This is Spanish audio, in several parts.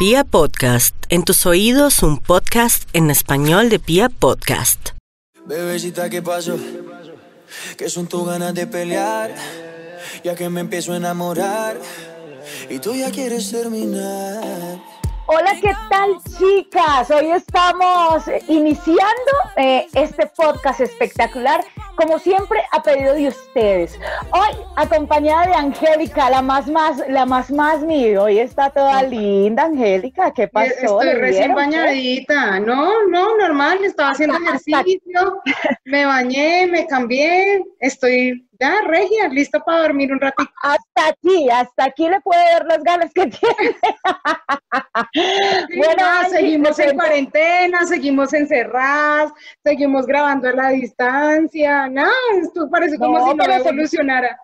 Pia Podcast, en tus oídos un podcast en español de Pia Podcast. Bebecita, ¿qué pasó? Que son tus ganas de pelear, ya que me empiezo a enamorar y tú ya quieres terminar. Hola, ¿qué tal chicas? Hoy estamos iniciando eh, este podcast espectacular, como siempre a pedido de ustedes. Hoy acompañada de Angélica, la más más, la más más mi. Hoy está toda linda, Angélica. ¿Qué pasó? Estoy ¿Le recién bañadita. No, no, normal. Estaba haciendo ejercicio, me bañé, me cambié. Estoy ya regia, lista para dormir un ratito. Hasta aquí, hasta aquí le puedo ver las ganas que tiene. bueno, Angie, seguimos en cuarentena, seguimos encerradas, seguimos grabando a la distancia. No, esto parece como No, si no pero se- evolucionara.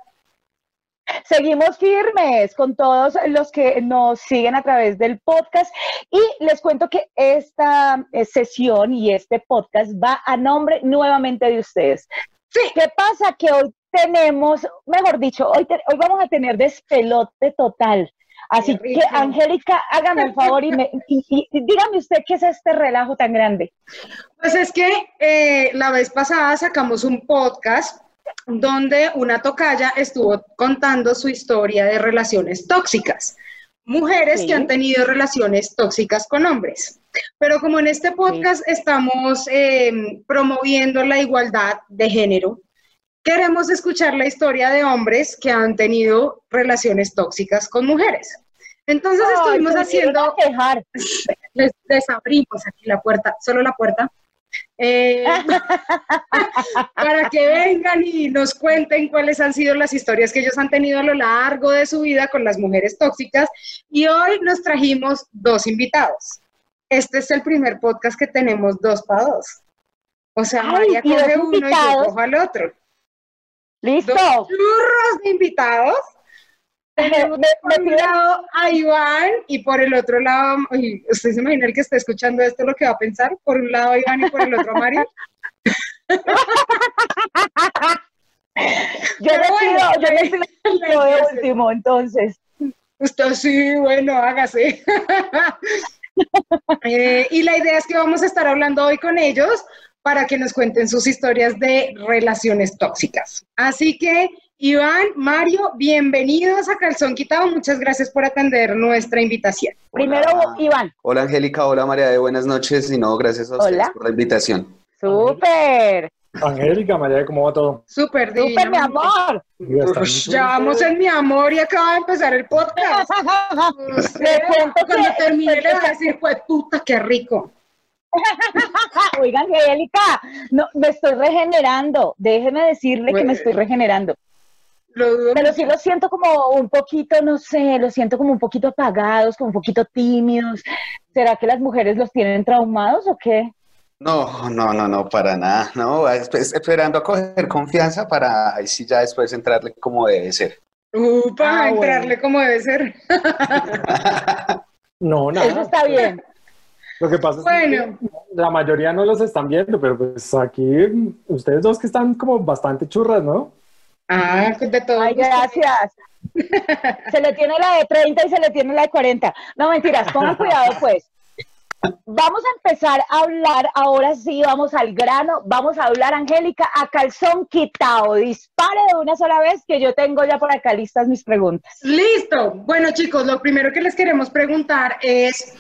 Seguimos firmes con todos los que nos siguen a través del podcast y les cuento que esta eh, sesión y este podcast va a nombre nuevamente de ustedes. Sí. ¿Qué pasa? Que hoy tenemos, mejor dicho, hoy, te- hoy vamos a tener despelote total. Así que. Angélica, hágame el favor y, me- y- y- dígame usted qué es este relajo tan grande. Pues es que eh, la vez pasada sacamos un podcast donde una tocaya estuvo contando su historia de relaciones tóxicas. Mujeres Sí. que han tenido relaciones tóxicas con hombres. Pero como en este podcast estamos eh, promoviendo la igualdad de género, queremos escuchar la historia de hombres que han tenido relaciones tóxicas con mujeres. Entonces estuvimos haciendo quejar. les desabrimos aquí la puerta, solo la puerta, eh, para que vengan y nos cuenten cuáles han sido las historias que ellos han tenido a lo largo de su vida con las mujeres tóxicas. Y hoy nos trajimos dos invitados. Este es el primer podcast que tenemos dos para dos. O sea, Ay, María coge uno y yo cojo al otro. Listo. Dos churros de invitados. Tenemos Me- por me un lado a Iván y por el otro lado, ¿usted se imagina el que está escuchando esto lo que va a pensar? Por un lado a Iván y por el otro a Mario. Yo decido, bueno, yo decido la lo de último, entonces. Usted sí, bueno, hágase. Eh, y la idea es que vamos a estar hablando hoy con ellos para que nos cuenten sus historias de relaciones tóxicas. Así que, Iván, Mario, bienvenidos a Calzón Quitado. Muchas gracias por atender nuestra invitación. Primero. Iván. Hola Angélica, hola María de buenas noches y no, gracias a ustedes Hola. por la invitación. Súper, Angélica, María, ¿cómo va todo? Súper súper, mi amor. Ya vamos en mi amor y acaba de empezar el podcast. Cuento cuando termine le va a decir, pues puta, qué rico. Oiga, Angélica, no, me estoy regenerando. Déjeme decirle que me estoy regenerando. Lo Pero sí los siento como un poquito, no sé, los siento como un poquito apagados, como un poquito tímidos. ¿Será que las mujeres los tienen traumados o qué? No, no, no, no, para nada. No, es- esperando a coger confianza para ahí sí ya después entrarle como debe ser. Upa, Ah, entrarle como debe ser. No, Eso nada. está bien. Lo que pasa es Bueno. que la mayoría no los están viendo, pero pues aquí ustedes dos que están como bastante churras, ¿no? Ah, de todo. Ay, gracias. Se le tiene la de 30 y se le tiene la de 40. No, mentiras, pongan cuidado pues. Vamos a empezar a hablar, ahora sí, vamos al grano, vamos a hablar, Angélica, a calzón quitado. Dispare de una sola vez que yo tengo ya por acá listas mis preguntas. Listo. Bueno, chicos, lo primero que les queremos preguntar es,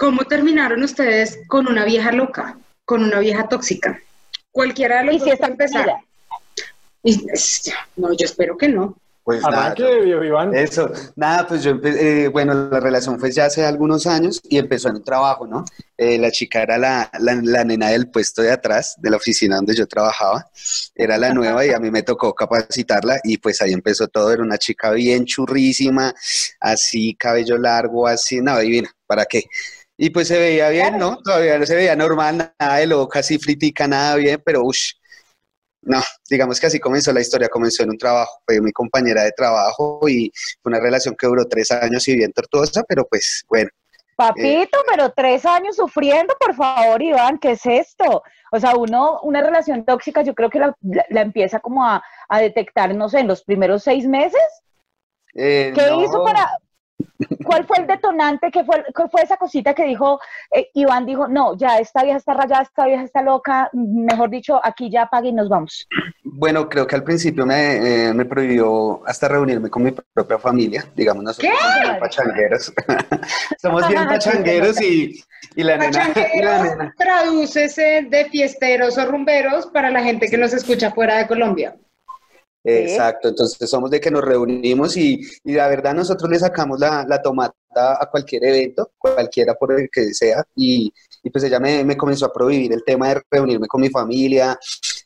¿cómo terminaron ustedes con una vieja loca, con una vieja tóxica? Cualquiera de los Y dos si está puede empezar. mira, Y- es- no, yo espero que no. Pues nada, Arranque, Iván. Eso, nada, pues yo empecé, bueno, la relación fue ya hace algunos años y empezó en un trabajo, ¿no? Eh, la chica era la, la, la nena del puesto de atrás, de la oficina donde yo trabajaba, era la nueva y a mí me tocó capacitarla y pues ahí empezó todo, era una chica bien churrísima, así, cabello largo, así, no, divina, ¿para qué? Y pues se veía bien, ¿no? Todavía no se veía normal, nada de loca, así fritica, nada bien, pero uff, no, digamos que así comenzó la historia, comenzó en un trabajo, fue mi compañera de trabajo y fue una relación que duró tres años y bien tortuosa, pero pues bueno, Papito, pero tres años sufriendo, por favor, Iván, ¿qué es esto? O sea, uno, una relación tóxica, yo creo que la, la- la empieza como a, a detectar, no sé, en los primeros seis meses. Eh, ¿Qué no, hizo para, ¿Cuál fue el detonante? ¿Qué fue, qué fue esa cosita que dijo eh, Iván? Dijo, no, ya esta vieja está rayada, esta vieja está loca, mejor dicho, aquí ya pague y nos vamos. Bueno, creo que al principio me, eh, me prohibió hasta reunirme con mi propia familia, digamos, nosotros ¿Qué? somos bien pachangueros. somos bien pachangueros y, y la nena, y la Pachangueros, nena. tradúcese de fiesteros o rumberos para la gente que nos escucha fuera de Colombia. Exacto, entonces somos de que nos reunimos y, y la verdad nosotros le sacamos la, la tomata a cualquier evento, cualquiera por el que sea, y, y pues ella me, me comenzó a prohibir el tema de reunirme con mi familia,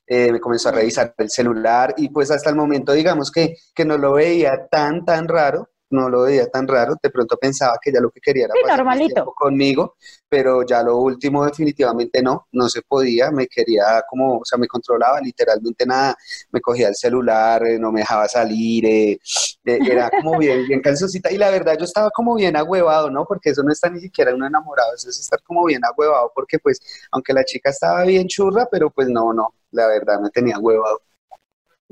eh, me comenzó a revisar el celular y pues hasta el momento digamos que, que no lo veía tan, tan raro, no lo veía tan raro, de pronto pensaba que ya lo que quería era Sí, pasar normalito. tiempo conmigo, pero ya lo último definitivamente no, no se podía, me quería como, o sea, me controlaba literalmente nada, me cogía el celular, eh, no me dejaba salir, eh, eh, era como bien, bien calzoncita y la verdad yo estaba como bien agüevado, ¿no? Porque eso no está ni siquiera uno enamorado, eso es estar como bien agüevado, porque pues, aunque la chica estaba bien churra, pero pues no, no, la verdad me tenía agüevado.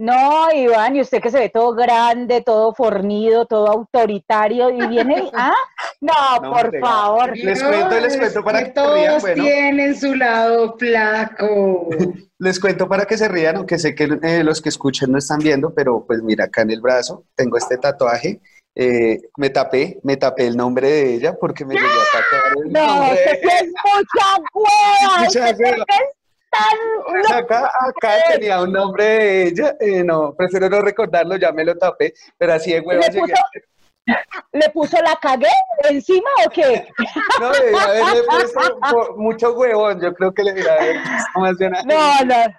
No, Iván, y usted que se ve todo grande, todo fornido, todo autoritario, y viene, ah, no, No, por favor. Les cuento, les cuento para que se rían, todos bueno. tienen su lado flaco. Les cuento para que se rían, aunque sé que eh, los que escuchan no están viendo, pero pues mira, acá en el brazo tengo este tatuaje. eh, me tapé, me tapé el nombre de ella porque me llegué a tatuar el No, nombre sí es mucha hueva, Mucha hueva. Acá, acá tenía un nombre de ella, eh, no, prefiero no recordarlo, ya me lo tapé, pero así de hueva ¿Le llegué. puso? ¿Le puso la cagué encima o qué? No, debí haberle puesto mucho huevón, yo creo que le debí haber más una- No, no,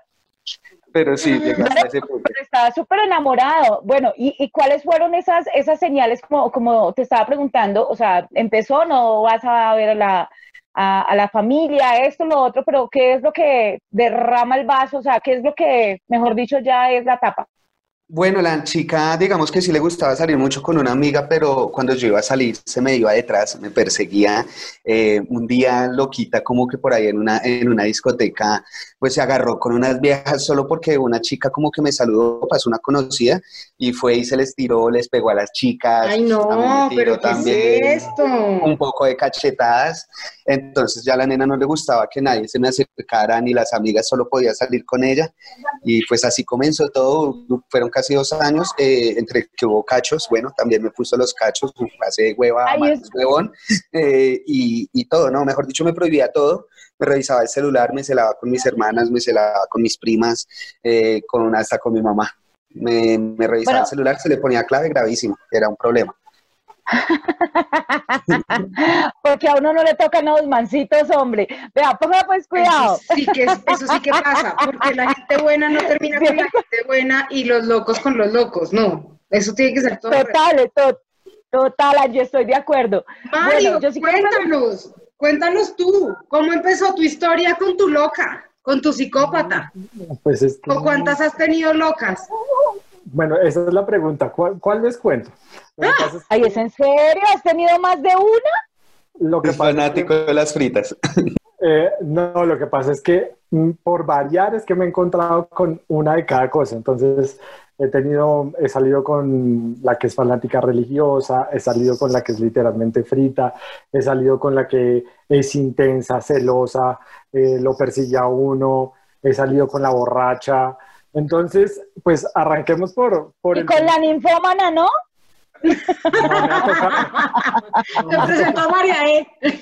Pero sí, ese punto. estaba súper enamorado. Bueno, ¿y, y cuáles fueron esas, esas señales como, como te estaba preguntando? O sea, empezó, no vas a ver a la, a, a la familia, esto, lo otro, pero ¿qué es lo que derrama el vaso? O sea, ¿qué es lo que, mejor dicho, ya es la tapa? Bueno, la chica, digamos que sí le gustaba salir mucho con una amiga, pero cuando yo iba a salir se me iba detrás, me perseguía. Eh, un día loquita, como que por ahí en una, en una discoteca, pues se agarró con unas viejas solo porque una chica como que me saludó, pasó una conocida y fue y se les tiró, les pegó a las chicas. Ay, a mí no, me tiró pero ¿qué también es esto? un poco de cachetadas. Entonces ya a la nena no le gustaba que nadie se me acercara, ni las amigas, solo podía salir con ella. Y pues así comenzó todo. Fueron casi dos años eh, entre que hubo cachos. Bueno, también me puso los cachos, pasé hueva, Ay, más huevón, eh, y, y todo, ¿no? Mejor dicho, me prohibía todo. Me revisaba el celular, me celaba con mis hermanas, me celaba con mis primas, eh, con hasta con mi mamá. Me, me revisaba Bueno. el celular, se le ponía clave gravísimo, era un problema. Porque a uno no le tocan los mancitos, hombre. Vea, ponga pues cuidado. Eso sí, que, eso sí que pasa, porque la gente buena no termina con la gente buena y los locos con los locos, no. Eso tiene que ser todo. Total, to- total, yo estoy de acuerdo. Mario, Bueno, yo sí cuéntanos, cuéntanos tú, ¿cómo empezó tu historia con tu loca, con tu psicópata? Pues es que- ¿O cuántas has tenido locas? Bueno, esa es la pregunta. ¿Cuál, cuál les cuento? Pasa es, Ay, ¿es en serio? ¿Has tenido más de una? lo que Es pasa es que- fanático de las fritas. Eh, no, lo que pasa es que mm, por variar es que me he encontrado con una de cada cosa. Entonces, he tenido, he salido con la que es fanática religiosa, he salido con la que es literalmente frita, he salido con la que es intensa, celosa, eh, lo persigue a uno, he salido con la borracha. Entonces, pues arranquemos por, por Y el... con la ninfómana, ¿no? No me ha tocado. Te presento a María, ¿eh?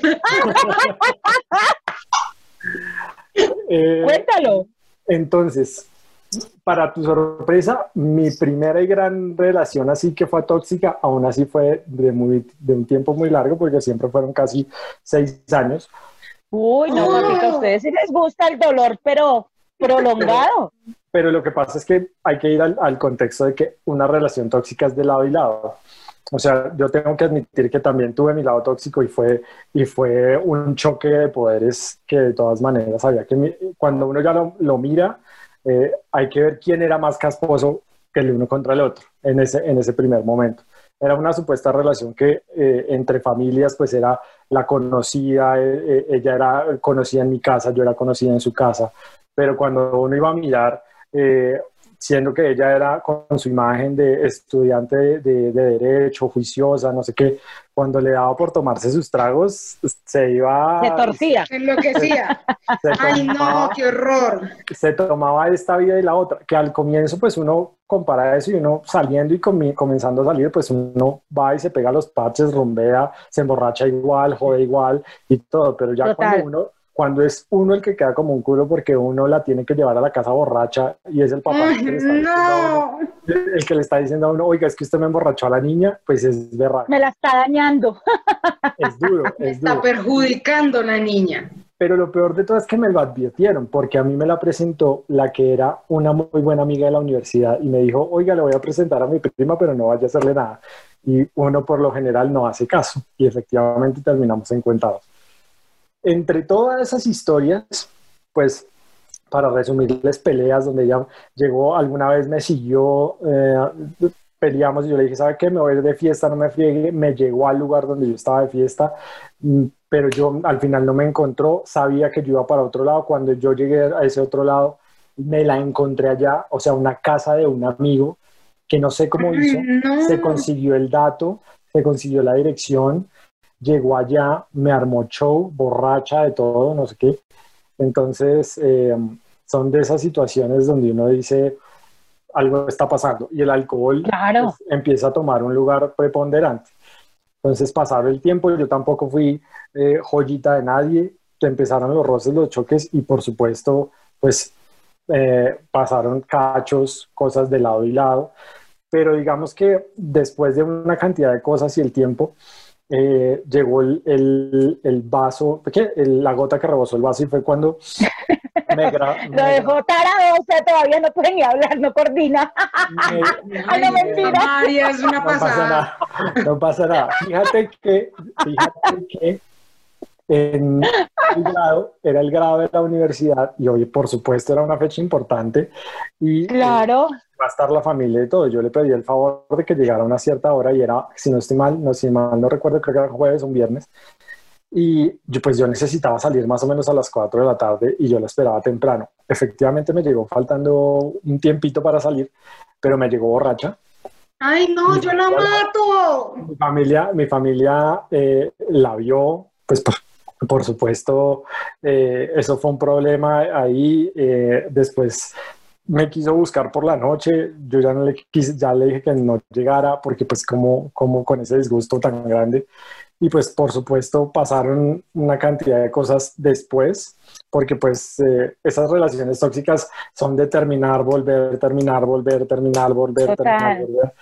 Eh, Cuéntalo. Entonces, para tu sorpresa, mi primera y gran relación así que fue tóxica, aún así fue de, muy, de un tiempo muy largo, porque siempre fueron casi seis años. Uy, no, Oh. papito, a ustedes sí les gusta el dolor, pero prolongado. Pero lo que pasa es que hay que ir al, al contexto de que una relación tóxica es de lado y lado. O sea, yo tengo que admitir que también tuve mi lado tóxico y fue, y fue un choque de poderes que de todas maneras había que, cuando uno ya lo, lo mira, eh, hay que ver quién era más casposo que el uno contra el otro en ese, en ese primer momento. Era una supuesta relación que eh, entre familias pues era la conocida, eh, eh, ella era conocida en mi casa, yo era conocida en su casa, pero cuando uno iba a mirar, eh, siendo que ella era con su imagen de estudiante de, de- de derecho, juiciosa, no sé qué, cuando le daba por tomarse sus tragos, se iba... Se torcía. Enloquecía. se Ay, no, tomaba- qué horror. se tomaba esta vida y la otra, que al comienzo pues uno compara eso y uno saliendo y comi- comenzando a salir, pues uno va y se pega los parches, rumbea, se emborracha igual, jode igual y todo, pero ya Total. cuando uno, cuando es uno el que queda como un culo porque uno la tiene que llevar a la casa borracha y es el papá Ay, que le está diciendo a uno- no. el que le está diciendo a uno, oiga, es que usted me emborrachó a la niña, pues es verdad, Me la está dañando. es duro, Me es está duro. perjudicando la niña. Pero lo peor de todo es que me lo advirtieron, porque a mí me la presentó la que era una muy buena amiga de la universidad y me dijo, oiga, le voy a presentar a mi prima, pero no vaya a hacerle nada. Y uno por lo general no hace caso y efectivamente terminamos encuentrados. Entre todas esas historias, pues para resumirles peleas donde ella llegó, alguna vez me siguió, eh, peleamos y yo le dije, ¿sabe qué? Me voy a ir de fiesta, no me friegue, me llegó al lugar donde yo estaba de fiesta, mm, pero yo al final no me encontró, sabía que yo iba para otro lado, cuando yo llegué a ese otro lado, me la encontré allá, o sea, una casa de un amigo que no sé cómo hizo, no. se consiguió el dato, se consiguió la dirección, llegó allá, me armó show, borracha de todo, no sé qué. Entonces, eh, son de esas situaciones donde uno dice, algo está pasando y el alcohol Claro. pues, empieza a tomar un lugar preponderante. Entonces, pasaron el tiempo, yo tampoco fui eh, joyita de nadie, empezaron los roces, los choques y por supuesto, pues eh, pasaron cachos, cosas de lado y lado, pero digamos que después de una cantidad de cosas y el tiempo, eh, llegó el, el, el vaso, ¿qué? El- la gota que rebosó el vaso y fue cuando me, gra- Lo dejó tarado, o sea, todavía no puede ni hablar, no coordina. me- Ay, no, mentira. María, es una no pasa pasada. nada, no pasa nada. Fíjate que, fíjate que en el grado, era el grado de la universidad y hoy, por supuesto, era una fecha importante y eh, Claro. Va a estar la familia y todo. Yo le pedí el favor de que llegara a una cierta hora y era, si no estoy mal, no, si mal no recuerdo, creo que era jueves o un viernes. Y yo, pues yo necesitaba salir más o menos a las 4 de la tarde y yo la esperaba temprano. Efectivamente me llegó faltando un tiempito para salir, pero me llegó borracha. Ay, no, yo la mato. Mi familia, mi familia eh, la vio, pues por, por supuesto, eh, eso fue un problema ahí. eh, después me quiso buscar por la noche, yo ya no le quise, ya le dije que no llegara porque pues como, como con ese disgusto tan grande. Y pues por supuesto pasaron una cantidad de cosas después, porque pues eh, esas relaciones tóxicas son de terminar, volver, terminar, volver, terminar, volver, Total. terminar, volver.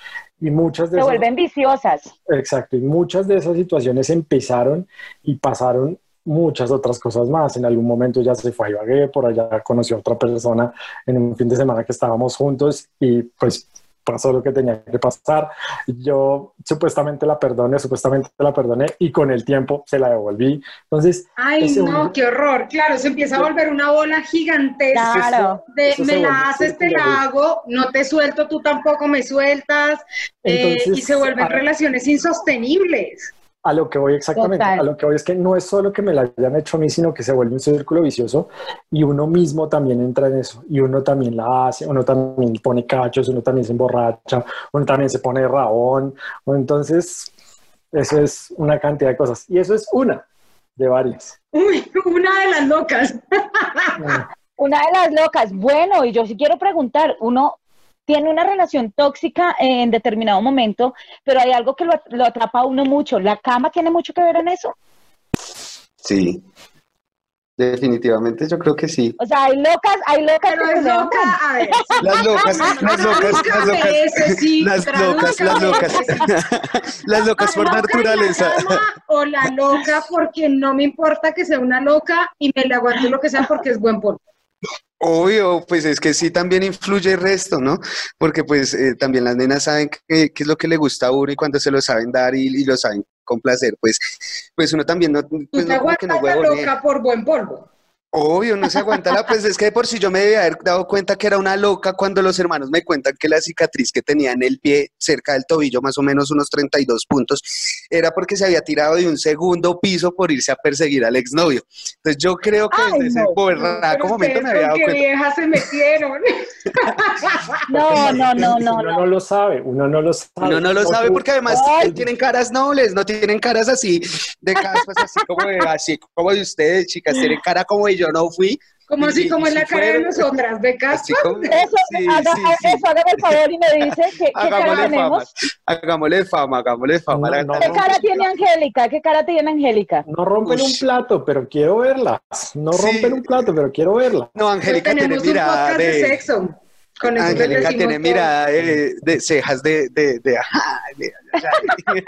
Y muchas de Se esas- vuelven viciosas. Exacto, y muchas de esas situaciones empezaron y pasaron muchas otras cosas más. En algún momento ya se fue a Ibagué, por allá conoció a otra persona en un fin de semana que estábamos juntos y pues pasó lo que tenía que pasar. Yo supuestamente la perdoné, supuestamente la perdoné y con el tiempo se la devolví. Entonces, Ay, no, qué horror. Claro, se empieza a volver una bola gigantesca. Claro. De me la haces, te la hago, no te suelto, tú tampoco me sueltas. eh, Entonces, y se vuelven relaciones insostenibles. A lo que voy exactamente, Total. a lo que voy es que no es solo que me la hayan hecho a mí, sino que se vuelve un círculo vicioso y uno mismo también entra en eso y uno también la hace, uno también pone cachos, uno también se emborracha, uno también se pone rabón, o entonces eso es una cantidad de cosas y eso es una de varias. Uy, una de las locas. Una de las locas. Bueno, y yo sí quiero preguntar, uno tiene una relación tóxica en determinado momento, pero hay algo que lo, lo atrapa a uno mucho. ¿La cama tiene mucho que ver en eso? Sí. Definitivamente yo creo que sí. O sea, hay locas, hay locas Pero es loca. A ver. Las locas, las locas, las locas. ese sí, Las locas, las locas. Las por ¿La loca en la naturaleza. cama O la loca porque no me importa que sea una loca y me le aguante lo que sea porque es buen polvo. Obvio, pues es que sí también influye el resto, ¿no? Porque pues eh, también las nenas saben qué qué es lo que le gusta a uno y cuando se lo saben dar y, y lo saben complacer, pues, pues uno también no, pues te no que no loca por buen polvo. Obvio, no se aguanta la pues es que de por si yo me debía haber dado cuenta que era una loca cuando los hermanos me cuentan que la cicatriz que tenía en el pie cerca del tobillo, más o menos unos 32 puntos, era porque se había tirado de un segundo piso por irse a perseguir al exnovio. Entonces yo creo que Ay, desde ese no, berraco momento me había dado qué cuenta. viejas se metieron. No, no, no, no, Uno no. no lo sabe, uno no lo sabe. Uno no lo sabe tú- porque además Ay. tienen caras nobles, no tienen caras así de caspas así como de, así como de ustedes, chicas, tienen cara como de yo no fui. Como Y- así, como en la cara de nosotras. Así como, Eso, sí, haga, sí, sí. eso, hágame el favor y me dice qué, qué cara Hagámosle fama, tenemos. hagámosle fama, hagámosle fama. No, La- no. ¿Qué cara tiene Angélica? ¿Qué cara tiene Angélica? No rompen un plato, pero quiero verlas. No Sí. rompen un plato, pero quiero verlas. No, Angélica tiene un mirada de, de... sexo. Con Angélica tiene todo. mirada de, de cejas de... de, de- ajá, de-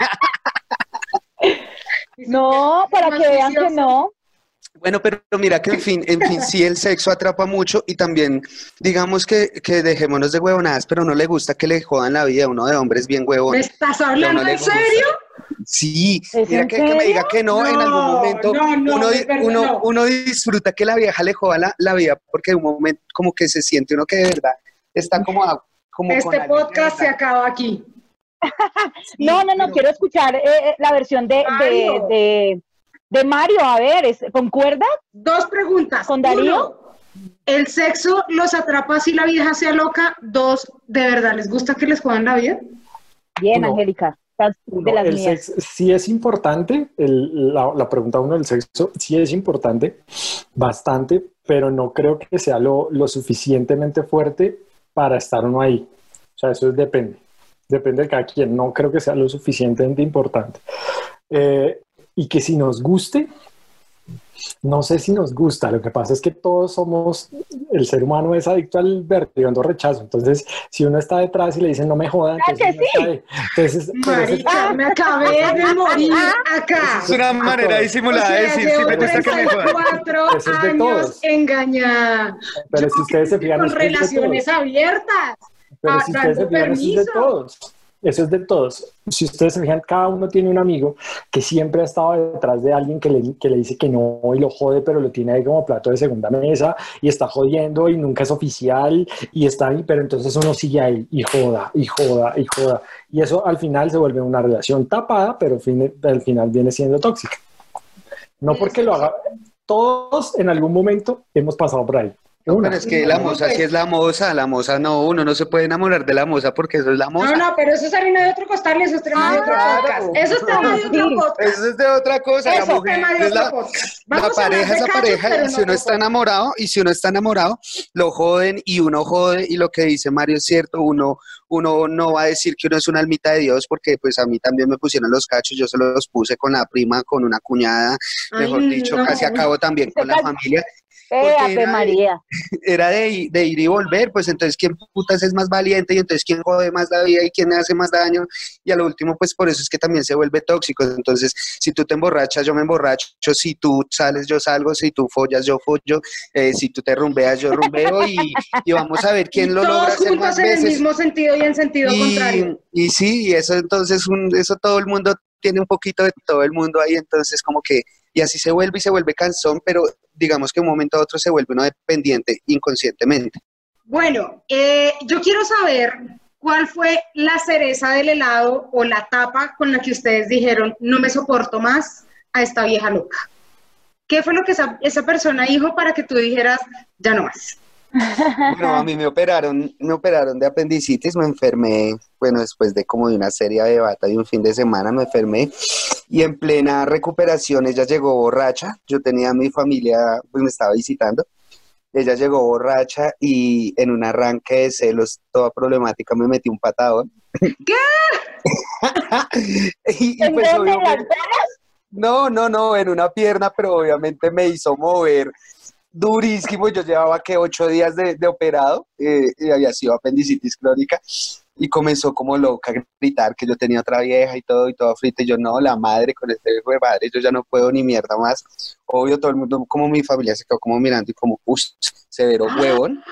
No, para que vean que no. Bueno, pero mira que en fin, en fin, sí el sexo atrapa mucho y también digamos que, que dejémonos de huevonadas, pero no le gusta que le jodan la vida a uno de hombres bien ¿Me huevón. estás hablando en gusta. serio? Sí, ¿Es mira que, que me diga que no, en algún momento no, no, uno, de verdad, uno, no. uno disfruta que la vieja le joda la, la vida porque en un momento como que se siente uno que de verdad está como, a- como con Este alguien de podcast se acaba aquí. Sí, No, no, no, pero- quiero escuchar eh, eh, la versión de, de, de, de Mario. A ver, ¿es- ¿concuerda? Dos preguntas. ¿Con Darío? Uno, ¿el sexo los atrapa si la vieja sea loca? Dos, ¿de verdad les gusta que les jodan la vida? Bien, No. Angélica. El mías. sexo sí es importante, el- la, la pregunta uno del sexo sí es importante, bastante, pero no creo que sea lo, lo suficientemente fuerte para estar uno ahí. O sea, eso es- depende, depende de cada quien, no creo que sea lo suficientemente importante. Eh, y que si nos guste, no sé si nos gusta, lo que pasa es que todos somos, el ser humano es adicto al vertiendo rechazo, entonces si uno está detrás y le dicen no me jodan, ¡Ah, entonces, ahí. Entonces, pero ese- Marica, me acabé de morir acá. Es una manera disimulada de decir, sí llevo me gusta que me jodan. 34 Eso es de años todos. engañada. Pero Yo si ustedes se fijan, con relaciones abiertas. Pero ah, si ustedes se fijan, es de permiso. todos. Eso es de todos. Si ustedes se fijan, cada uno tiene un amigo que siempre ha estado detrás de alguien que le, que le dice que no y lo jode, pero lo tiene ahí como plato de segunda mesa y está jodiendo y nunca es oficial y está ahí, pero entonces uno sigue ahí y joda y joda y joda. Y eso al final se vuelve una relación tapada, pero fin- al final viene siendo tóxica. No porque lo haga. Todos en algún momento hemos pasado por ahí. No, pero es que la moza pues. sí es la moza, la moza no, uno no se puede enamorar de la moza porque eso es la moza. No, no, pero eso es harina de otro costal y eso es tema de otro claro. podcast. Eso es tema de otro podcast. Eso es de otra cosa, la Eso es tema de es otro la, podcast. la pareja es la pareja si uno está enamorado y si uno está enamorado lo joden y uno jode y lo que dice Mario es cierto, uno uno no va a decir que uno es una almita de Dios porque pues a mí también me pusieron los cachos, yo se los puse con la prima, con una cuñada, mejor Ay, dicho, no. casi acabo también con la familia, Eh, Ave era de- María. era de, de ir y volver, pues entonces quién putas es más valiente y entonces quién jode más la vida y quién hace más daño y a lo último pues por eso es que también se vuelve tóxico, entonces si tú te emborrachas yo me emborracho, si tú sales yo salgo, si tú follas yo follo, eh, si tú te rumbeas yo rumbeo. Y, y vamos a ver quién Y lo logra todos hacer juntos más en el veces. mismo sentido y en sentido contrario. Y, y sí, y eso entonces, un, eso todo el mundo tiene un poquito de todo el mundo ahí, entonces como que, y así se vuelve y se vuelve cansón, pero digamos que un momento a otro se vuelve uno dependiente inconscientemente. Bueno, eh, yo quiero saber cuál fue la cereza del helado o la tapa con la que ustedes dijeron, no me soporto más a esta vieja loca. ¿Qué fue lo que esa, esa persona dijo para que tú dijeras, ya no más? Bueno, a mí me operaron, me operaron de apendicitis, me enfermé, bueno, después de como de una serie de bata y un fin de semana me enfermé y en plena recuperación ella llegó borracha, yo tenía a mi familia, pues me estaba visitando, ella llegó borracha y en un arranque de celos toda problemática me metí un patadón. ¿Qué? y, y ¿En pues no, no, no, en una pierna, pero obviamente me hizo mover durísimo. Yo llevaba que ocho días de, de operado eh, y había sido apendicitis crónica y comenzó como loca a gritar que yo tenía otra vieja y todo y todo frito. Y yo, no, la madre con este hijo de madre, yo ya no puedo ni mierda más. Obvio, todo el mundo, como mi familia se quedó como mirando y como, uff, severo huevón.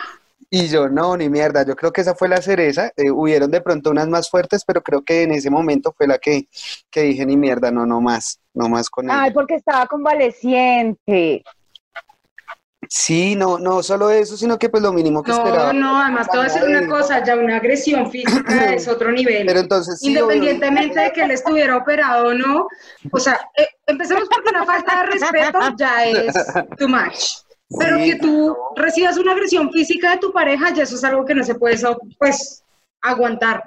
Y yo, no, ni mierda, yo creo que esa fue la cereza. Eh, hubieron de pronto unas más fuertes, pero creo que en ese momento fue la que, que dije, ni mierda, no, no más, no más con ella. Ay, porque estaba convaleciente. Sí, no, no solo eso, sino que pues lo mínimo que No, esperaba. no, además te voy a decir una cosa, ya una agresión física es otro nivel. Pero entonces sí, Independientemente de que él estuviera operado o no, o sea, eh, empecemos porque una falta de respeto ya es too much. Pero Sí, que tú recibas una agresión física de tu pareja, ya eso es algo que no se puede, pues, aguantar.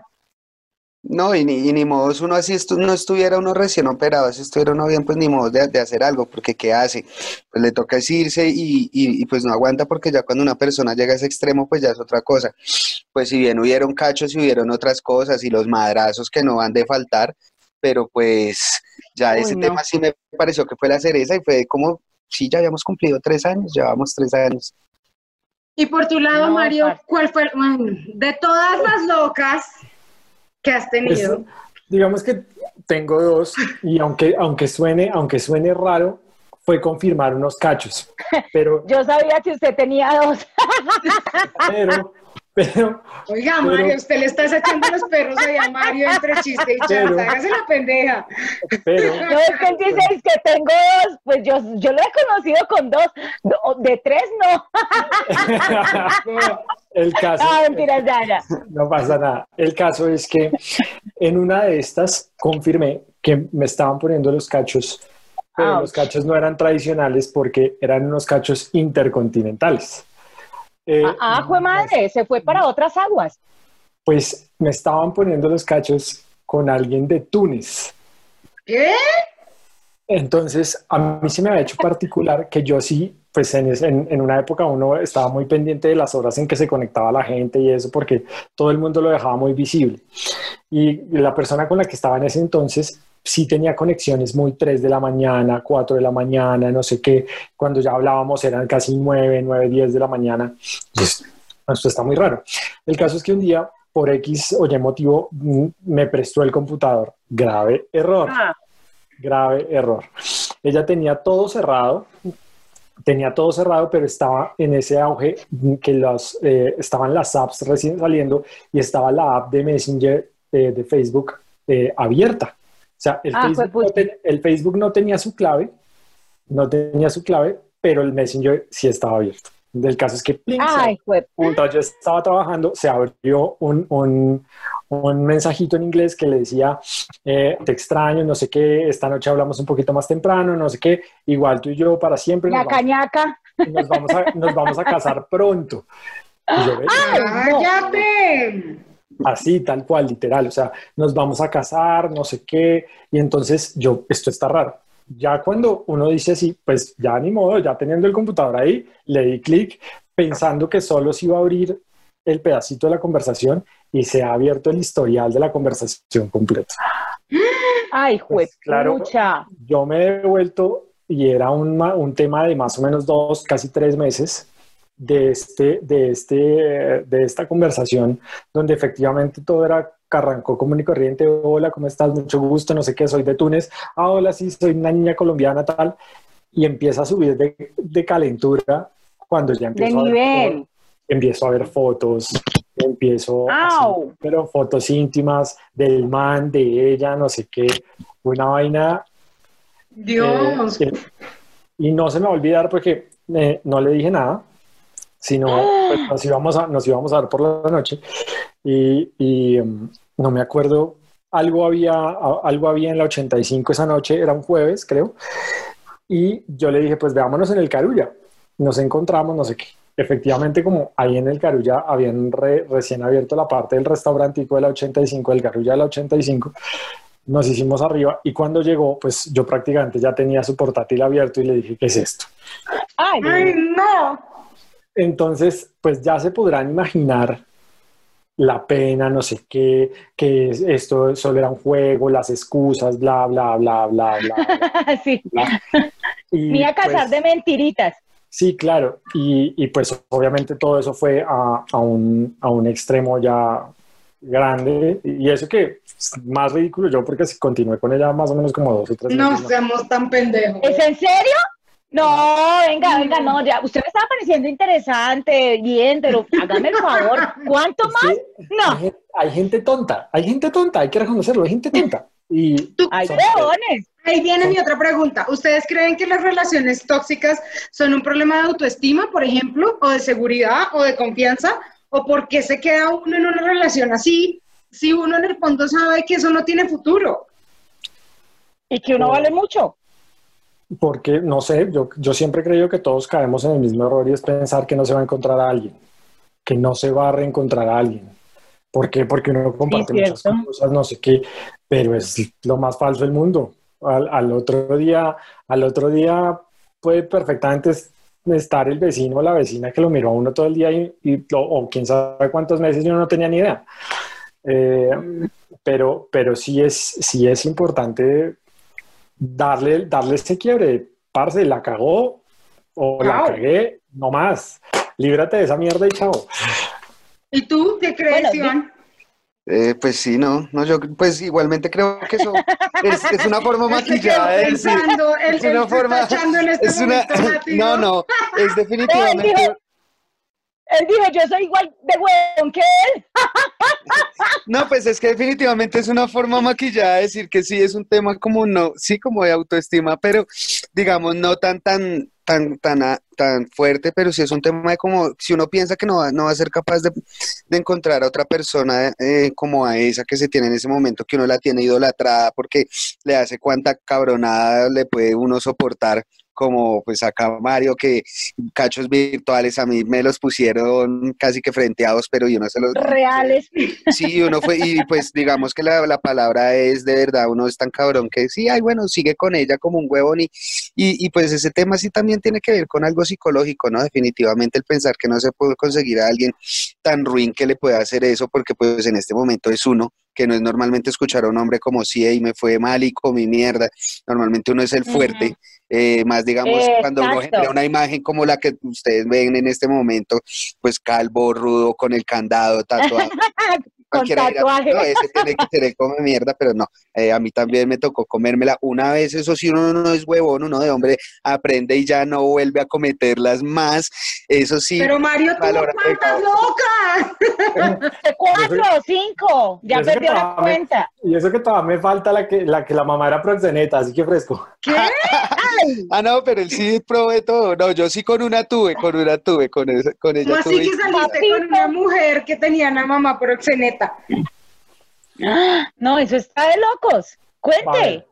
No, y ni, y ni modo, uno así estu- no estuviera uno recién operado, si estuviera uno bien, pues ni modo de, de hacer algo, porque ¿qué hace? Pues le toca es irse y, y, y, pues no aguanta porque ya cuando una persona llega a ese extremo, pues ya es otra cosa. Pues si bien hubieron cachos y hubieron otras cosas y los madrazos que no van de faltar, pero pues ya Uy, ese no. tema sí me pareció que fue la cereza y fue como, sí, ya habíamos cumplido tres años, llevamos tres años. Y por tu lado, No, Mario. ¿cuál fue, bueno, de todas las locas que has tenido? Digamos que tengo dos y aunque, aunque, suene, aunque suene raro, fue confirmar unos cachos. Pero, Yo sabía que usted tenía dos. pero, pero, Oiga, Pero- Mario, usted le está echando los perros ahí a Mario entre chiste y Pero- chanta. Hágase la pendeja. pero, No es que él dice es que tengo dos, pues yo, yo lo he conocido con dos, Do- de tres no. el caso, No, mentiras, ya, ya. no pasa nada. El caso es que en una de estas confirmé que me estaban poniendo los cachos, pero Ouch. los cachos no eran tradicionales porque eran unos cachos intercontinentales. Eh, Ah, ah, jue madre, se fue para otras aguas. Pues me estaban poniendo los cachos con alguien de Túnez. ¿Qué? Entonces, a mí se me había hecho particular que yo sí, pues en, en una época uno estaba muy pendiente de las horas en que se conectaba la gente y eso, porque todo el mundo lo dejaba muy visible. Y la persona con la que estaba en ese entonces sí tenía conexiones muy 3 de la mañana, 4 de la mañana, no sé qué. Cuando ya hablábamos eran casi 9, 9, 10 de la mañana. Pues, esto está muy raro. El caso es que un día, por X o Y motivo, mm, me prestó el computador. Grave error Ah, grave error. Ella tenía todo cerrado, tenía todo cerrado, pero estaba en ese auge que los, eh, estaban las apps recién saliendo y estaba la app de Messenger eh, de Facebook eh, abierta. O sea, el, Ah, Facebook no juepucha. ten- el Facebook no tenía su clave, no tenía su clave, pero el Messenger sí estaba abierto. El caso es que ¡pling! ay, yo estaba trabajando, se abrió un, un, un mensajito en inglés que le decía, eh, te extraño, no sé qué, esta noche hablamos un poquito más temprano, no sé qué, igual tú y yo para siempre la nos vamos, cañaca. nos vamos a, nos vamos a casar pronto. Y yo, "Ve, Ay, no. Así, tal cual, literal, o sea, nos vamos a casar, no sé qué, y entonces yo, esto está raro. Ya cuando uno dice así, pues ya ni modo, ya teniendo el computador ahí, le di clic pensando que solo se iba a abrir el pedacito de la conversación y se ha abierto el historial de la conversación completa. Ay, Pues, claro. Yo me he devuelto y era un, un tema de más o menos dos, casi tres meses de, este, de, este, de esta conversación, donde efectivamente todo era que arrancó común y corriente. Hola, ¿cómo estás? Mucho gusto, no sé qué, soy de Túnez. Ah, hola, sí, soy una niña colombiana, tal. Y empieza a subir de, de calentura cuando ya empiezo a ver nivel. fo- empiezo a ver fotos, empiezo pero fotos íntimas del man, de ella, no sé qué, una vaina Dios. eh, y no se me va a olvidar porque eh, no le dije nada, sino pues, nos, íbamos a, nos íbamos a ver por la noche y, y, mm, no me acuerdo, algo había, a- algo había en la 85 esa noche, era un jueves creo, y yo le dije pues veámonos en el Carulla, nos encontramos, no sé qué. Efectivamente, como ahí en el Carulla habían re- recién abierto la parte del restaurantico de la 85, del Carulla de la 85, nos hicimos arriba y cuando llegó, pues yo prácticamente ya tenía su portátil abierto y le dije, ¿qué es esto? Ay, ¡Ay, no! Entonces, pues ya se podrán imaginar la pena, no sé qué, que es- esto solo era un juego, las excusas, bla, bla, bla, bla, bla. sí. bla. Y, iba a casar pues, de mentiritas. Sí, claro. Y, y, pues obviamente todo eso fue a, a un, a un extremo ya grande. Y eso que es más ridículo yo porque si continué con ella más o menos como dos o tres No meses, ¿no? seamos tan pendejos. ¿Es en serio? No, venga, venga, no, ya. Usted me estaba pareciendo interesante, bien, pero hágame el favor. ¿Cuánto más? No. Hay, gen- hay gente tonta, hay gente tonta, hay que reconocerlo, hay gente tonta. Y Tú- ¡Ay, son- huevones! Ahí viene mi otra pregunta. ¿Ustedes creen que las relaciones tóxicas son un problema de autoestima, por ejemplo, o de seguridad o de confianza? ¿O por qué se queda uno en una relación así si uno en el fondo sabe que eso no tiene futuro? Y que uno vale mucho. Porque, no sé, yo, yo siempre he creído que todos caemos en el mismo error y es pensar que no se va a encontrar a alguien, que no se va a reencontrar a alguien. ¿Por qué? Porque uno comparte muchas cierto. cosas, no sé qué, pero es lo más falso del mundo. Al, al otro día, al otro día puede perfectamente es- estar el vecino o la vecina que lo miró a uno todo el día y, y lo- o quién sabe cuántos meses y uno no tenía ni idea. Eh, pero, pero sí es, sí es importante darle, darle ese quiebre. Parce, la cagó o la cagué, no más. Líbrate de esa mierda y chao. ¿Y tú qué crees, Bueno, Iván? Eh, pues sí, no, no, yo pues igualmente creo que eso es, es una forma maquillada de decir. pensando, es una forma- este Es una, no, no, es definitivamente, él dijo, yo soy igual de huevón que él. no, pues es que definitivamente es una forma maquillada de decir que sí es un tema como no, sí como de autoestima, pero digamos no tan tan tan tan a- tan fuerte, pero sí es un tema de como si uno piensa que no va, no va a ser capaz de, de encontrar a otra persona eh, como a esa que se tiene en ese momento, que uno la tiene idolatrada porque le hace cuánta cabronada le puede uno soportar como pues acá Mario que cachos virtuales a mí me los pusieron casi que frenteados pero yo no se los Reales. Sí, uno fue, y pues digamos que la, la palabra es de verdad, uno es tan cabrón que sí, ay, bueno, sigue con ella como un huevón y, y, y pues ese tema sí también tiene que ver con algo psicológico, ¿no? Definitivamente el pensar que no se puede conseguir a alguien tan ruin que le pueda hacer eso, porque pues en este momento es uno, que no es normalmente escuchar a un hombre como sí, y me fue mal y comí mierda, normalmente uno es el fuerte, eh, más digamos cuando uno genera una imagen como la que ustedes ven en este momento, pues calvo, rudo, con el candado, tatuado. Cualquiera dirá, tatuaje. no, ese tiene que ser el come mierda, pero no, eh, a mí también me tocó comérmela una vez, eso sí, uno no es huevón, uno de hombre aprende y ya no vuelve a cometerlas más, eso sí, Pero Mario, ¿tú valora cuántas locas? Cuatro, cinco. Ya perdió la cuenta. Y eso que todavía me falta la que la, que la mamá era proxeneta, así que fresco. ¿Qué? ah, no, pero él sí probé todo, no, yo sí con una tuve, con una tuve, con, esa, con ella ¿Cómo así tuve. que saliste con una mujer que tenía una mamá proxeneta? No, eso está de locos. Cuente. Vale.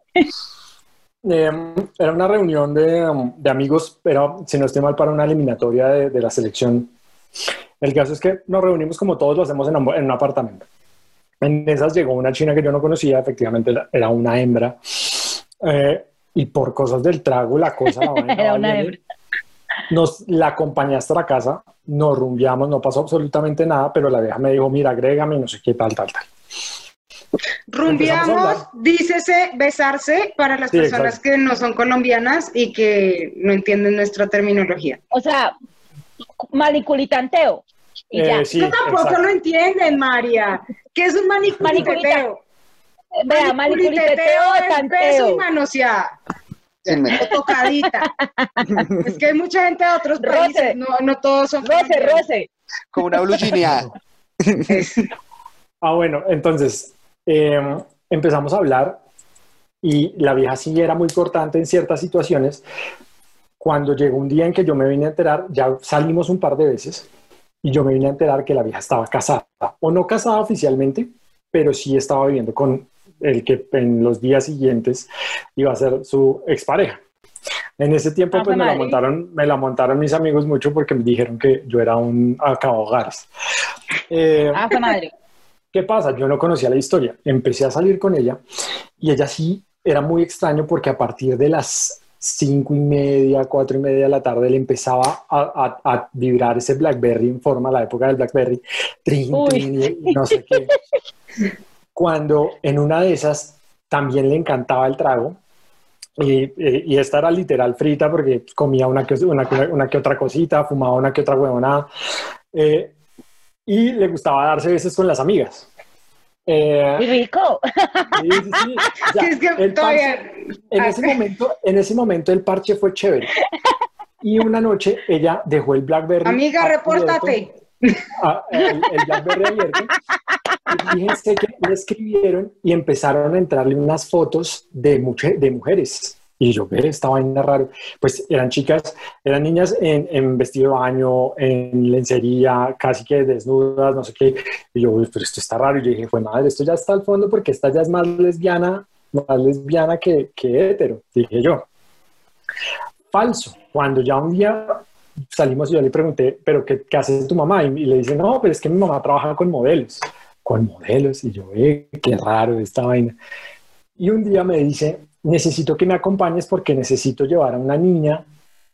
Eh, era una reunión de, um, de amigos, pero si no estoy mal, para una eliminatoria de, de la selección. El caso es que nos reunimos como todos lo hacemos en un, en un apartamento. En esas llegó una china que yo no conocía, efectivamente era- una hembra. Eh, y por cosas del trago, la cosa la Era va una hembra. Nos la acompañé hasta la casa, nos rumbiamos, no pasó absolutamente nada, pero la vieja me dijo, mira, agrégame, no sé qué, tal, tal, tal. A Rumbiamos, dícese besarse para las Sí, personas exacto. que no son colombianas y que no entienden nuestra terminología. O sea, maniculitanteo. Y Eh, ya. sí, no tampoco exacto. lo entienden, María. ¿Qué es un maniculiteteo? Vea, maniculiteteo de es beso y tanteo. manoseada. Sin me- o tocadita. es que hay mucha gente de otros Roce. países, no, no todos son Roce, roce. como una blugineada. Ah, bueno, entonces eh, empezamos a hablar y la vieja sí era muy cortante en ciertas situaciones. Cuando llegó un día en que yo me vine a enterar, ya salimos un par de veces y yo me vine a enterar que la vieja estaba casada, o no casada oficialmente, pero sí estaba viviendo con el que en los días siguientes iba a ser su expareja. En ese tiempo, Ah, pues me la, montaron, me la montaron mis amigos mucho porque me dijeron que yo era un acabogares. Eh, Ah, madre. ¿Qué pasa? Yo no conocía la historia. Empecé a salir con ella y ella sí era muy extraño porque a partir de las cinco y media, cuatro y media de la tarde le empezaba a, a- a vibrar ese Blackberry en forma, la época del Blackberry, trin, trin, no sé qué. Cuando en una de esas también le encantaba el trago. Y, y- esta era literal frita porque comía una que, una, una que otra cosita, fumaba una que otra huevonada. Eh, y le gustaba darse veces con las amigas. Eh, Y rico. sí, sí, sí. O sea, Que es que el todavía- parche- en, ese momento, en ese momento el parche fue chévere. Y una noche ella dejó el Blackberry. Amiga, repórtate. ah, el, el Blackberry abierto. Fíjense que me escribieron y empezaron a entrarle unas fotos de, muche- de mujeres. Y yo, ve, esta vaina raro. Pues eran chicas, eran niñas en, en vestido de baño, en lencería, casi que desnudas, no sé qué. Y yo, "Uy, pero esto está raro. Y yo dije, fue madre, esto ya está al fondo porque esta ya es más lesbiana, más lesbiana que, que hetero, dije yo. Falso. Cuando ya un día salimos y yo le pregunté, ¿pero qué, qué hace tu mamá? Y, y le dice, no, pero es que mi mamá trabaja con modelos. Con modelos. Y yo, eh, qué raro esta vaina. Y un día me dice, necesito que me acompañes porque necesito llevar a una niña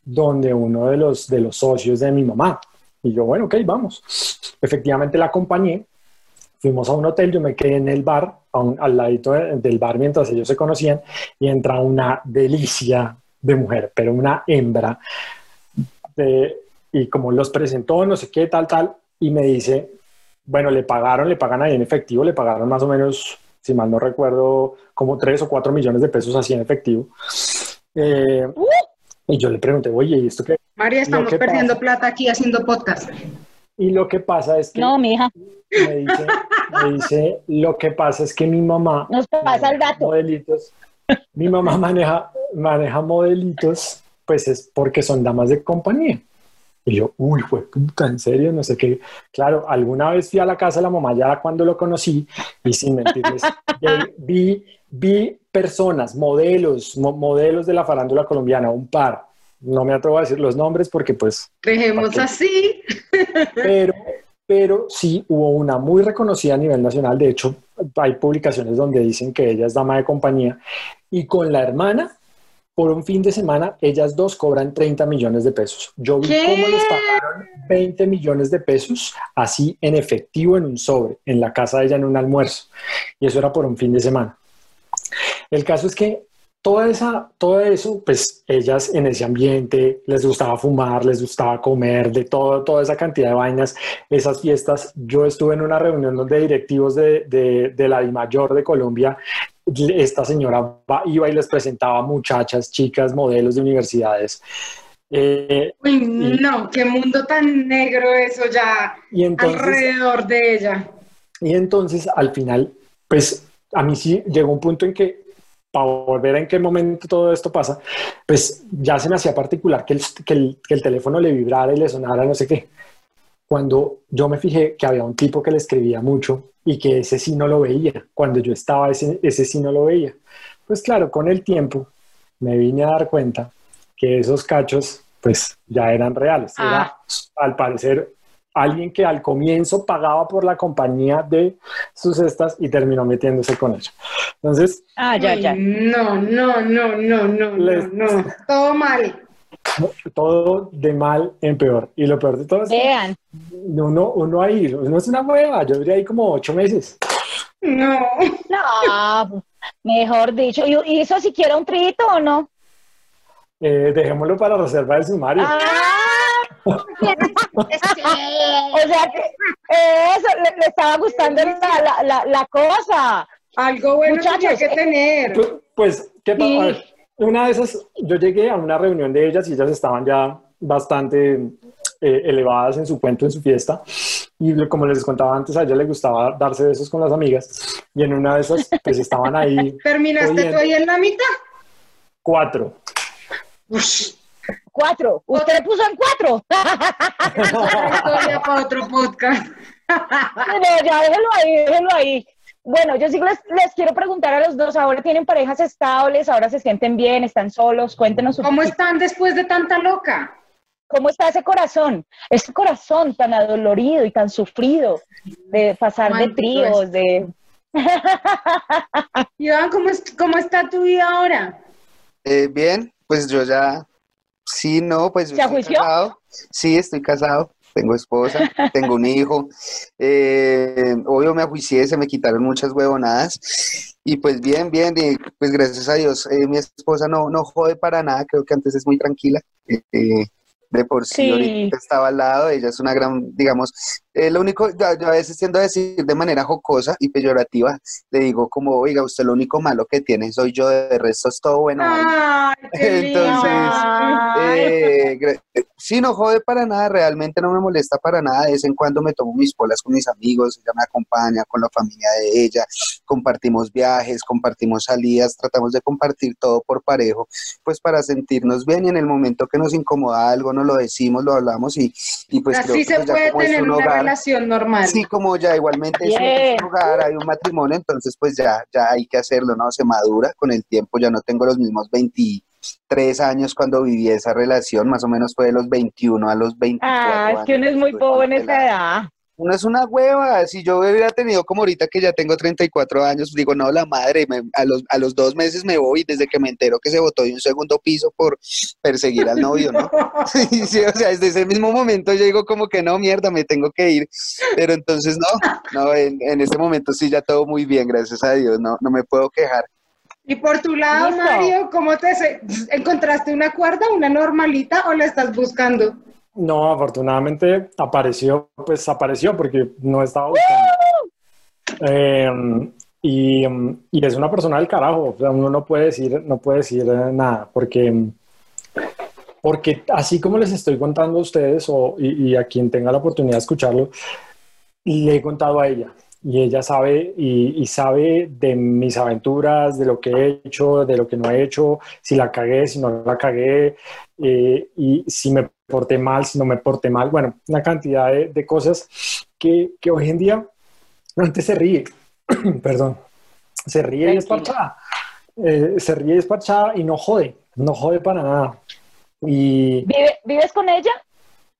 donde uno de los, de los socios de mi mamá. Y yo, bueno, ok, vamos. Efectivamente la acompañé. Fuimos a un hotel, yo me quedé en el bar, un- al ladito de- del bar mientras ellos se conocían, y entra una delicia de mujer, pero una hembra. de- y como los presentó, no sé qué, tal, tal, y me dice, bueno, le pagaron, le pagan ahí en efectivo, le pagaron más o menos, si mal no recuerdo, como 3 o 4 millones de pesos así en efectivo. Eh, y yo le pregunté, oye, ¿y esto qué? María, estamos que perdiendo pasa- plata aquí haciendo podcast. Y lo que pasa es que No, mija, me, dice, me dice, lo que pasa es que mi mamá nos pasa el dato. modelitos, mi mamá maneja, maneja modelitos, pues es porque son damas de compañía. Y yo, uy, fue puta, en serio, no sé qué. Claro, alguna vez fui a la casa de la mamá ya cuando lo conocí y sin mentirles, eh, vi, vi personas, modelos, mo- modelos de la farándula colombiana, un par. No me atrevo a decir los nombres porque pues Dejemos así. pero, pero sí hubo una muy reconocida a nivel nacional. De hecho, hay publicaciones donde dicen que ella es dama de compañía y con la hermana, por un fin de semana, ellas dos cobran 30 millones de pesos. Yo vi ¿Qué? cómo les pagaron 20 millones de pesos así en efectivo en un sobre, en la casa de ella en un almuerzo. Y eso era por un fin de semana. El caso es que toda esa, todo eso, pues ellas en ese ambiente les gustaba fumar, les gustaba comer, de todo, toda esa cantidad de vainas, esas fiestas. Yo estuve en una reunión donde directivos de, de, de la DIMAYOR de Colombia, esta señora iba y les presentaba muchachas, chicas, modelos de universidades. Eh, Uy, no, qué mundo tan negro eso ya y entonces... alrededor de ella. Y entonces al final, pues a mí sí llegó un punto en que, para volver a en qué momento todo esto pasa, pues ya se me hacía particular que el, que el, que el teléfono le vibrara y le sonara no sé qué. Cuando yo me fijé que había un tipo que le escribía mucho y que ese sí no lo veía, cuando yo estaba ese, ese sí no lo veía. Pues claro, con el tiempo me vine a dar cuenta que esos cachos pues ya eran reales. Era Ah. al parecer alguien que al comienzo pagaba por la compañía de sus cestas y terminó metiéndose con ella. Entonces, Ah, ya, ya. No, no, no, no, no, Les- no, no. Todo mal. todo de mal en peor. Y lo peor de todo es que Vean. uno, uno ahí, uno es una hueva. Yo duré ahí como ocho meses. No. No, mejor dicho. ¿Y, eso si quiere un trito o no? Eh, dejémoslo para reserva del sumario. Ah, o sea que eso le, le estaba gustando la, la, la, la cosa. Algo bueno Muchachos, tenía que eh, tener. Pues, pues, ¿qué Sí. Una de esas, yo llegué a una reunión de ellas y ellas estaban ya bastante eh, elevadas en su cuento, en su fiesta. Y como les contaba antes, a ella le gustaba darse besos con las amigas. Y en una de esas, pues estaban ahí ¿Terminaste tú ahí en la mitad? cuatro. Ush, Cuatro. Usted puso en cuatro. otra historia para otro podcast. No, ya déjelo ahí, déjelo ahí. Bueno, yo sí les, les quiero preguntar a los dos, ahora tienen parejas estables, ahora se sienten bien, están solos, cuéntenos un ¿Cómo poquito. están después de tanta loca? ¿Cómo está ese corazón? Ese corazón tan adolorido y tan sufrido de pasar de tríos, de... Iván, ¿cómo, es- ¿cómo está tu vida ahora? Eh, bien, pues yo ya, sí, no, pues ¿Se estoy ajuició? casado. Sí, estoy casado, tengo esposa, tengo un hijo. Eh, obvio me ajuicié, se me quitaron muchas huevonadas. Y pues bien, bien, y pues gracias a Dios, eh, mi esposa no, no jode para nada, creo que antes es muy tranquila. Eh, de por sí, Sí. ahorita estaba al lado, ella es una gran, digamos, eh, lo único, yo, a veces tiendo a decir de manera jocosa y peyorativa, le digo como, oiga, usted lo único malo que tiene soy yo, de resto es todo bueno. Ay, Entonces. Eh, eh, sí, no jode para nada, realmente no me molesta para nada. De vez en cuando me tomo mis polas con mis amigos, ella me acompaña con la familia de ella, compartimos viajes, compartimos salidas, tratamos de compartir todo por parejo, pues para sentirnos bien y en el momento que nos incomoda algo, nos lo decimos, lo hablamos y, y pues Así se pues puede tener un una hogar, relación normal. Sí, como ya igualmente es un- es un hogar, hay un matrimonio, entonces pues ya, ya hay que hacerlo, ¿no? Se madura con el tiempo, ya no tengo los mismos 23 años cuando viví esa relación, más o menos fue de los 21 a los 24 Ah, es que uno es muy bobo en esa edad. Uno es una hueva, si yo hubiera tenido como ahorita que ya tengo 34 años, digo, no, la madre, me- a, los, a los dos meses me voy desde que me entero que se botó de un segundo piso por perseguir al novio, ¿no? Sí, sí, o sea, desde ese mismo momento yo digo como que no, mierda, me tengo que ir. Pero entonces no, no, en, en este momento sí ya todo muy bien, gracias a Dios, no, no me puedo quejar. Y por tu lado, Listo. Mario, ¿cómo te se- encontraste una cuerda, una normalita o la estás buscando? No, afortunadamente apareció, pues apareció porque no estaba buscando. Eh, y, y es una persona del carajo, o sea, uno no puede decir, no puede decir eh, nada, porque, porque así como les estoy contando a ustedes o, y a quien tenga la oportunidad de escucharlo, le he contado a ella y ella sabe y, y sabe de mis aventuras, de lo que he hecho, de lo que no he hecho, si la cagué, si no la cagué, eh, y si me porté mal, si no me porté mal, bueno, una cantidad de, de cosas que, que hoy en día antes se ríe, perdón, se ríe y es parchada, Eh, se ríe y es parchada y no jode, no jode para nada. Y ¿Vive- ¿Vives con ella?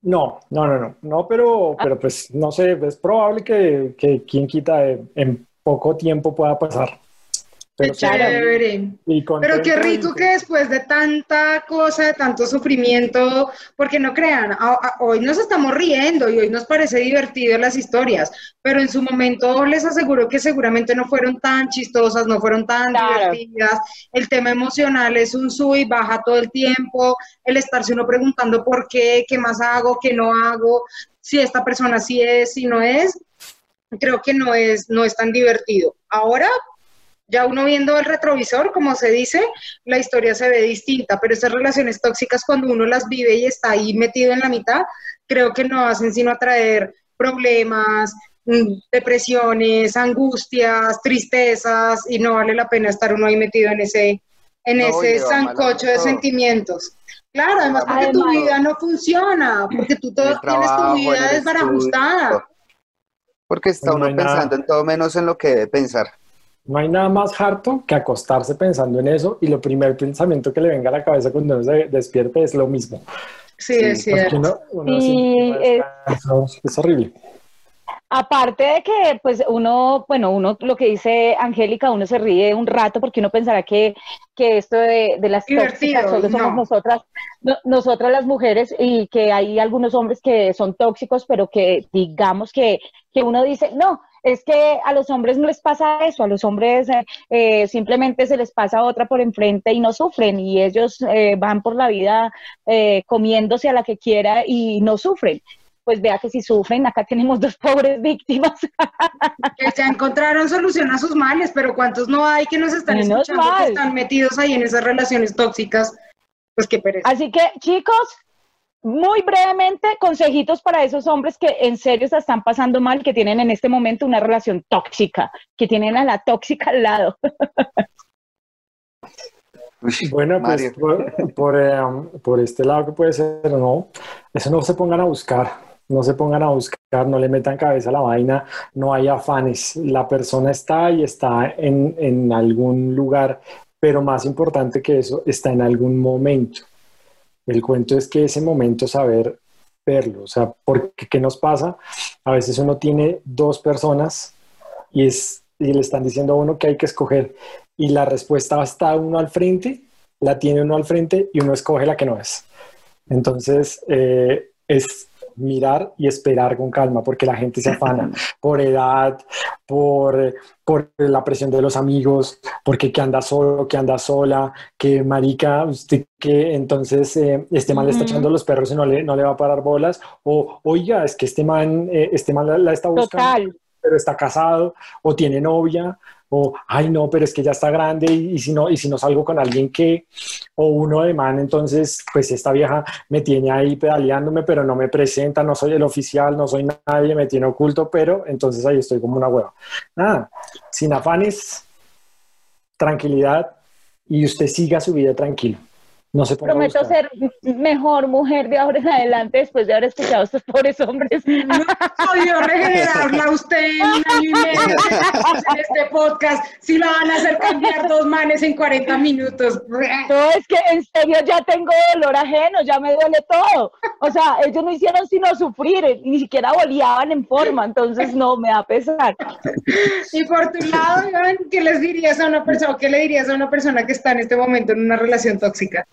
No, no, no, no, no, pero, pero pues no sé, es probable que, que quien quita en poco tiempo pueda pasar. Qué Pero sí, chévere. y Pero qué rico que después de tanta cosa, de tanto sufrimiento, porque no crean, a- a- hoy nos estamos riendo y hoy nos parece divertido las historias, pero en su momento les aseguro que seguramente no fueron tan chistosas, no fueron tan Claro. divertidas. El tema emocional es un sub y baja todo el tiempo, el estarse uno preguntando por qué, qué más hago, qué no hago, si esta persona sí es, si no es, creo que no es, no es tan divertido. Ahora ya uno viendo el retrovisor, como se dice, la historia se ve distinta, pero esas relaciones tóxicas cuando uno las vive y está ahí metido en la mitad, creo que no hacen sino atraer problemas, mm, depresiones, angustias, tristezas, y no vale la pena estar uno ahí metido en ese, en No, ese sancocho de sentimientos. Claro, además porque tu vida no funciona, porque tú todo, tienes tu vida desbarajustada. Porque está Pues no uno nada. pensando en todo menos en lo que debe pensar. No hay nada más harto que acostarse pensando en eso y lo primer pensamiento que le venga a la cabeza cuando uno se despierte es lo mismo. Sí, Sí, es cierto. uno- uno Sí, es horrible. Aparte de que, pues uno, bueno, uno, lo que dice Angélica, uno se ríe un rato porque uno pensará que, que esto de, de las Divertido, tóxicas solo somos no. nosotras, no- nosotras las mujeres y que hay algunos hombres que son tóxicos, pero que digamos que, que uno dice, no, es que a los hombres no les pasa eso, a los hombres eh, eh, simplemente se les pasa otra por enfrente y no sufren y ellos eh, van por la vida eh, comiéndose a la que quiera y no sufren. Pues vea que si sufren, acá tenemos dos pobres víctimas. que ya encontraron solución a sus males, pero ¿cuántos no hay que nos están Menos escuchando mal. que están metidos ahí en esas relaciones tóxicas? Pues qué pereza. Así que, chicos, muy brevemente, consejitos para esos hombres que en serio se están pasando mal, que tienen en este momento una relación tóxica, que tienen a la tóxica al lado. Bueno, pues por, por, eh, por este lado que puede ser, no, eso no se pongan a buscar, no se pongan a buscar, no le metan cabeza a la vaina, no hay afanes, la persona está y está en, en algún lugar, pero más importante que eso, está en algún momento. El cuento es que ese momento saber verlo, o sea, porque ¿qué nos pasa? A veces uno tiene dos personas y, es, y le están diciendo a uno que hay que escoger y la respuesta está uno al frente, la tiene uno al frente y uno escoge la que no es. Entonces, eh, es mirar y esperar con calma, porque la gente se afana por edad, por, por la presión de los amigos, porque que anda solo, que anda sola, que marica, usted que entonces eh, este man le está echando los perros y no le, no le va a parar bolas, o oiga, es que este man, eh, este man la, la está buscando Total. pero está casado o tiene novia o, ay no, pero es que ya está grande y, si no, y si no salgo con alguien que, o uno de man, entonces, pues esta vieja me tiene ahí pedaleándome, pero no me presenta, no soy el oficial, no soy nadie, me tiene oculto, pero entonces ahí estoy como una hueva. Nada, sin afanes, tranquilidad y usted siga su vida tranquilo. No se Prometo ser mejor mujer de ahora en adelante después de haber escuchado a estos pobres hombres. No yo regenerarla a usted en, este podcast. Si la van a hacer cambiar dos manes en 40 minutos. No, es que en serio ya tengo dolor ajeno, ya me duele todo. O sea, ellos no hicieron sino sufrir, ni siquiera boleaban en forma, entonces no, me da pesar. Y por tu lado, Iván, ¿qué les dirías a una persona, qué le dirías a una persona que está en este momento en una relación tóxica?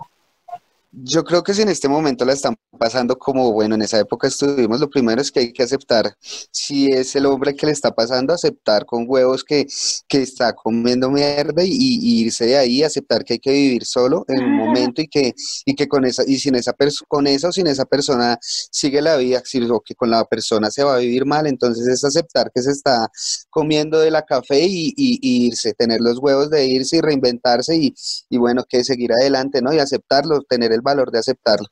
Yo creo que si en este momento la están pasando como, bueno, en esa época estuvimos, lo primero es que hay que aceptar, si es el hombre que le está pasando, aceptar con huevos que, que está comiendo mierda y, irse de ahí, aceptar que hay que vivir solo en un momento y que, y que con esa, y sin esa con eso, sin esa persona sigue la vida, o que con la persona se va a vivir mal, entonces es aceptar que se está comiendo de la café y, y irse, tener los huevos de irse y reinventarse y, y bueno, que seguir adelante, ¿no? Y aceptarlo, tener el valor de aceptarlo.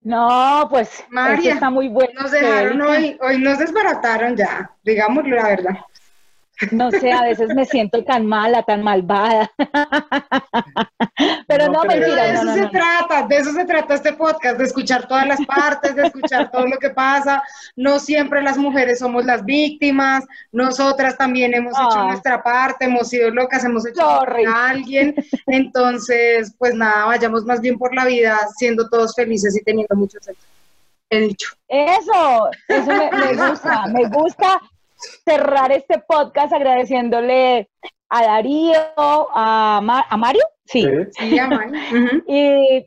No, pues María, está muy bueno. Nos dejaron hoy, hoy nos desbarataron ya, digámoslo la verdad. No sé, a veces me siento tan mala, tan malvada. Pero no, mentira. De eso se trata, de eso se trata este podcast, de escuchar todas las partes, de escuchar todo lo que pasa. No siempre las mujeres somos las víctimas, nosotras también hemos hecho ah. nuestra parte, hemos sido locas, hemos hecho a alguien. Entonces, pues nada, vayamos más bien por la vida siendo todos felices y teniendo mucho sexo. He dicho. Eso, eso me gusta, me gusta cerrar este podcast agradeciéndole a Darío, a, a Mario, sí, sí. A Mario. y,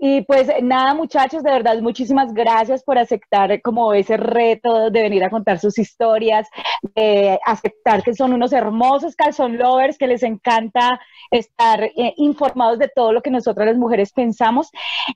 y pues nada, muchachos, de verdad, muchísimas gracias por aceptar como ese reto de venir a contar sus historias, de aceptar que son unos hermosos calzón lovers, que les encanta estar eh, informados de todo lo que nosotras las mujeres pensamos.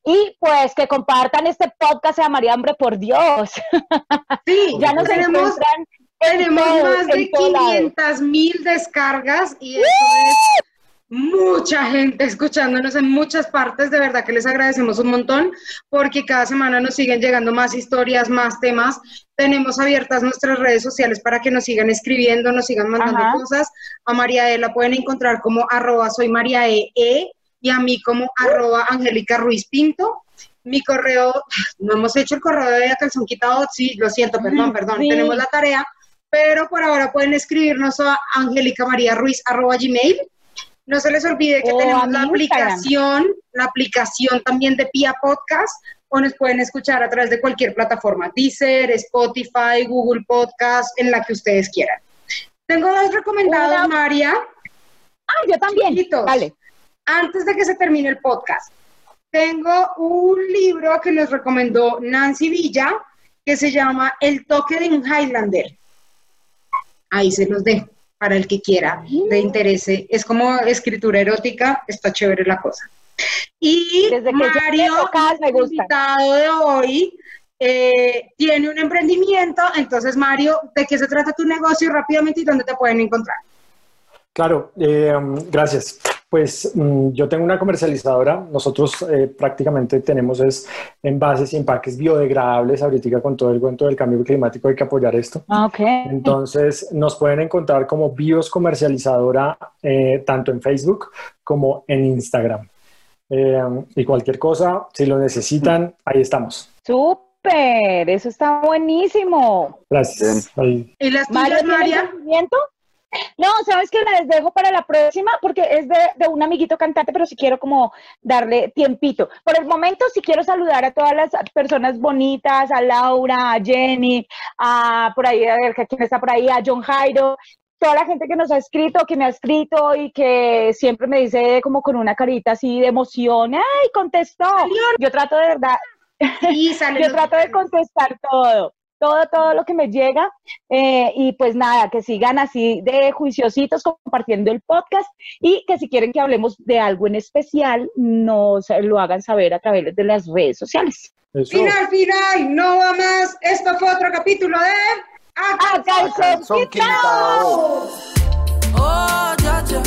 Y pues que compartan este podcast a María Hambre, por Dios. Sí, ya nos encuentran tenemos más de 500 mil descargas y eso es mucha gente escuchándonos en muchas partes. De verdad que les agradecemos un montón porque cada semana nos siguen llegando más historias, más temas. Tenemos abiertas nuestras redes sociales para que nos sigan escribiendo, nos sigan mandando cosas. A María E la pueden encontrar como arroba soy María e, e, y a mí como arroba Angélica Ruiz Pinto mi correo, no hemos hecho el correo de calzón quitado, sí, lo siento, perdón, perdón, tenemos la tarea, pero por ahora pueden escribirnos a gmail. No se les olvide que tenemos la aplicación, la aplicación también de Pia Podcast, o nos pueden escuchar a través de cualquier plataforma, Deezer, Spotify, Google Podcast, en la que ustedes quieran. Tengo dos recomendados, María. Ah, yo también. Vale. Antes de que se termine el podcast, tengo un libro que nos recomendó Nancy Villa, que se llama El toque de un Highlander ahí se los dejo para el que quiera, le interese. Es como escritura erótica, está chévere la cosa. Y Mario, el invitado de hoy, eh, tiene un emprendimiento. Entonces, Mario, ¿de qué se trata tu negocio rápidamente y dónde te pueden encontrar? Claro, eh, gracias. Pues mm, yo tengo una comercializadora, nosotros eh, prácticamente tenemos es envases y empaques biodegradables, ahorita con todo el cuento del cambio climático hay que apoyar esto. Ah, okay. Entonces nos pueden encontrar como Bios Comercializadora eh, tanto en Facebook como en Instagram. y cualquier cosa, si lo necesitan, ahí estamos. Súper, eso está buenísimo. Gracias. ¿Y las tuyas, María? No, sabes que les dejo para la próxima porque es de, un amiguito cantante, pero si quiero como darle tiempito. Por el momento, si quiero saludar a todas las personas bonitas, a Laura, a Jenny, a por ahí, a ver quién está por ahí, a John Jairo, toda la gente que nos ha escrito, que me ha escrito y que siempre me dice como con una carita así de emoción, ¡ay, contestó! Yo trato de verdad, yo trato de contestar todo todo, todo lo que me llega. Eh, y pues nada, que sigan así de juiciositos compartiendo el podcast y que si quieren que hablemos de algo en especial, nos lo hagan saber a través de las redes sociales. Final, final, no va más. Esto fue otro capítulo de Acá, Acá Oh, dja dja.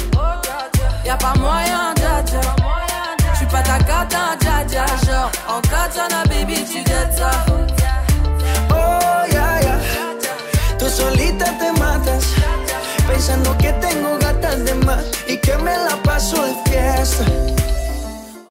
Y'a pas moyen, dja dja. J'suis pas ta cata, dja dja. Genre, en katana, baby, tu jettes ça. Solita te matas. Pensando que tengo gatas de más y que me la paso de fiesta.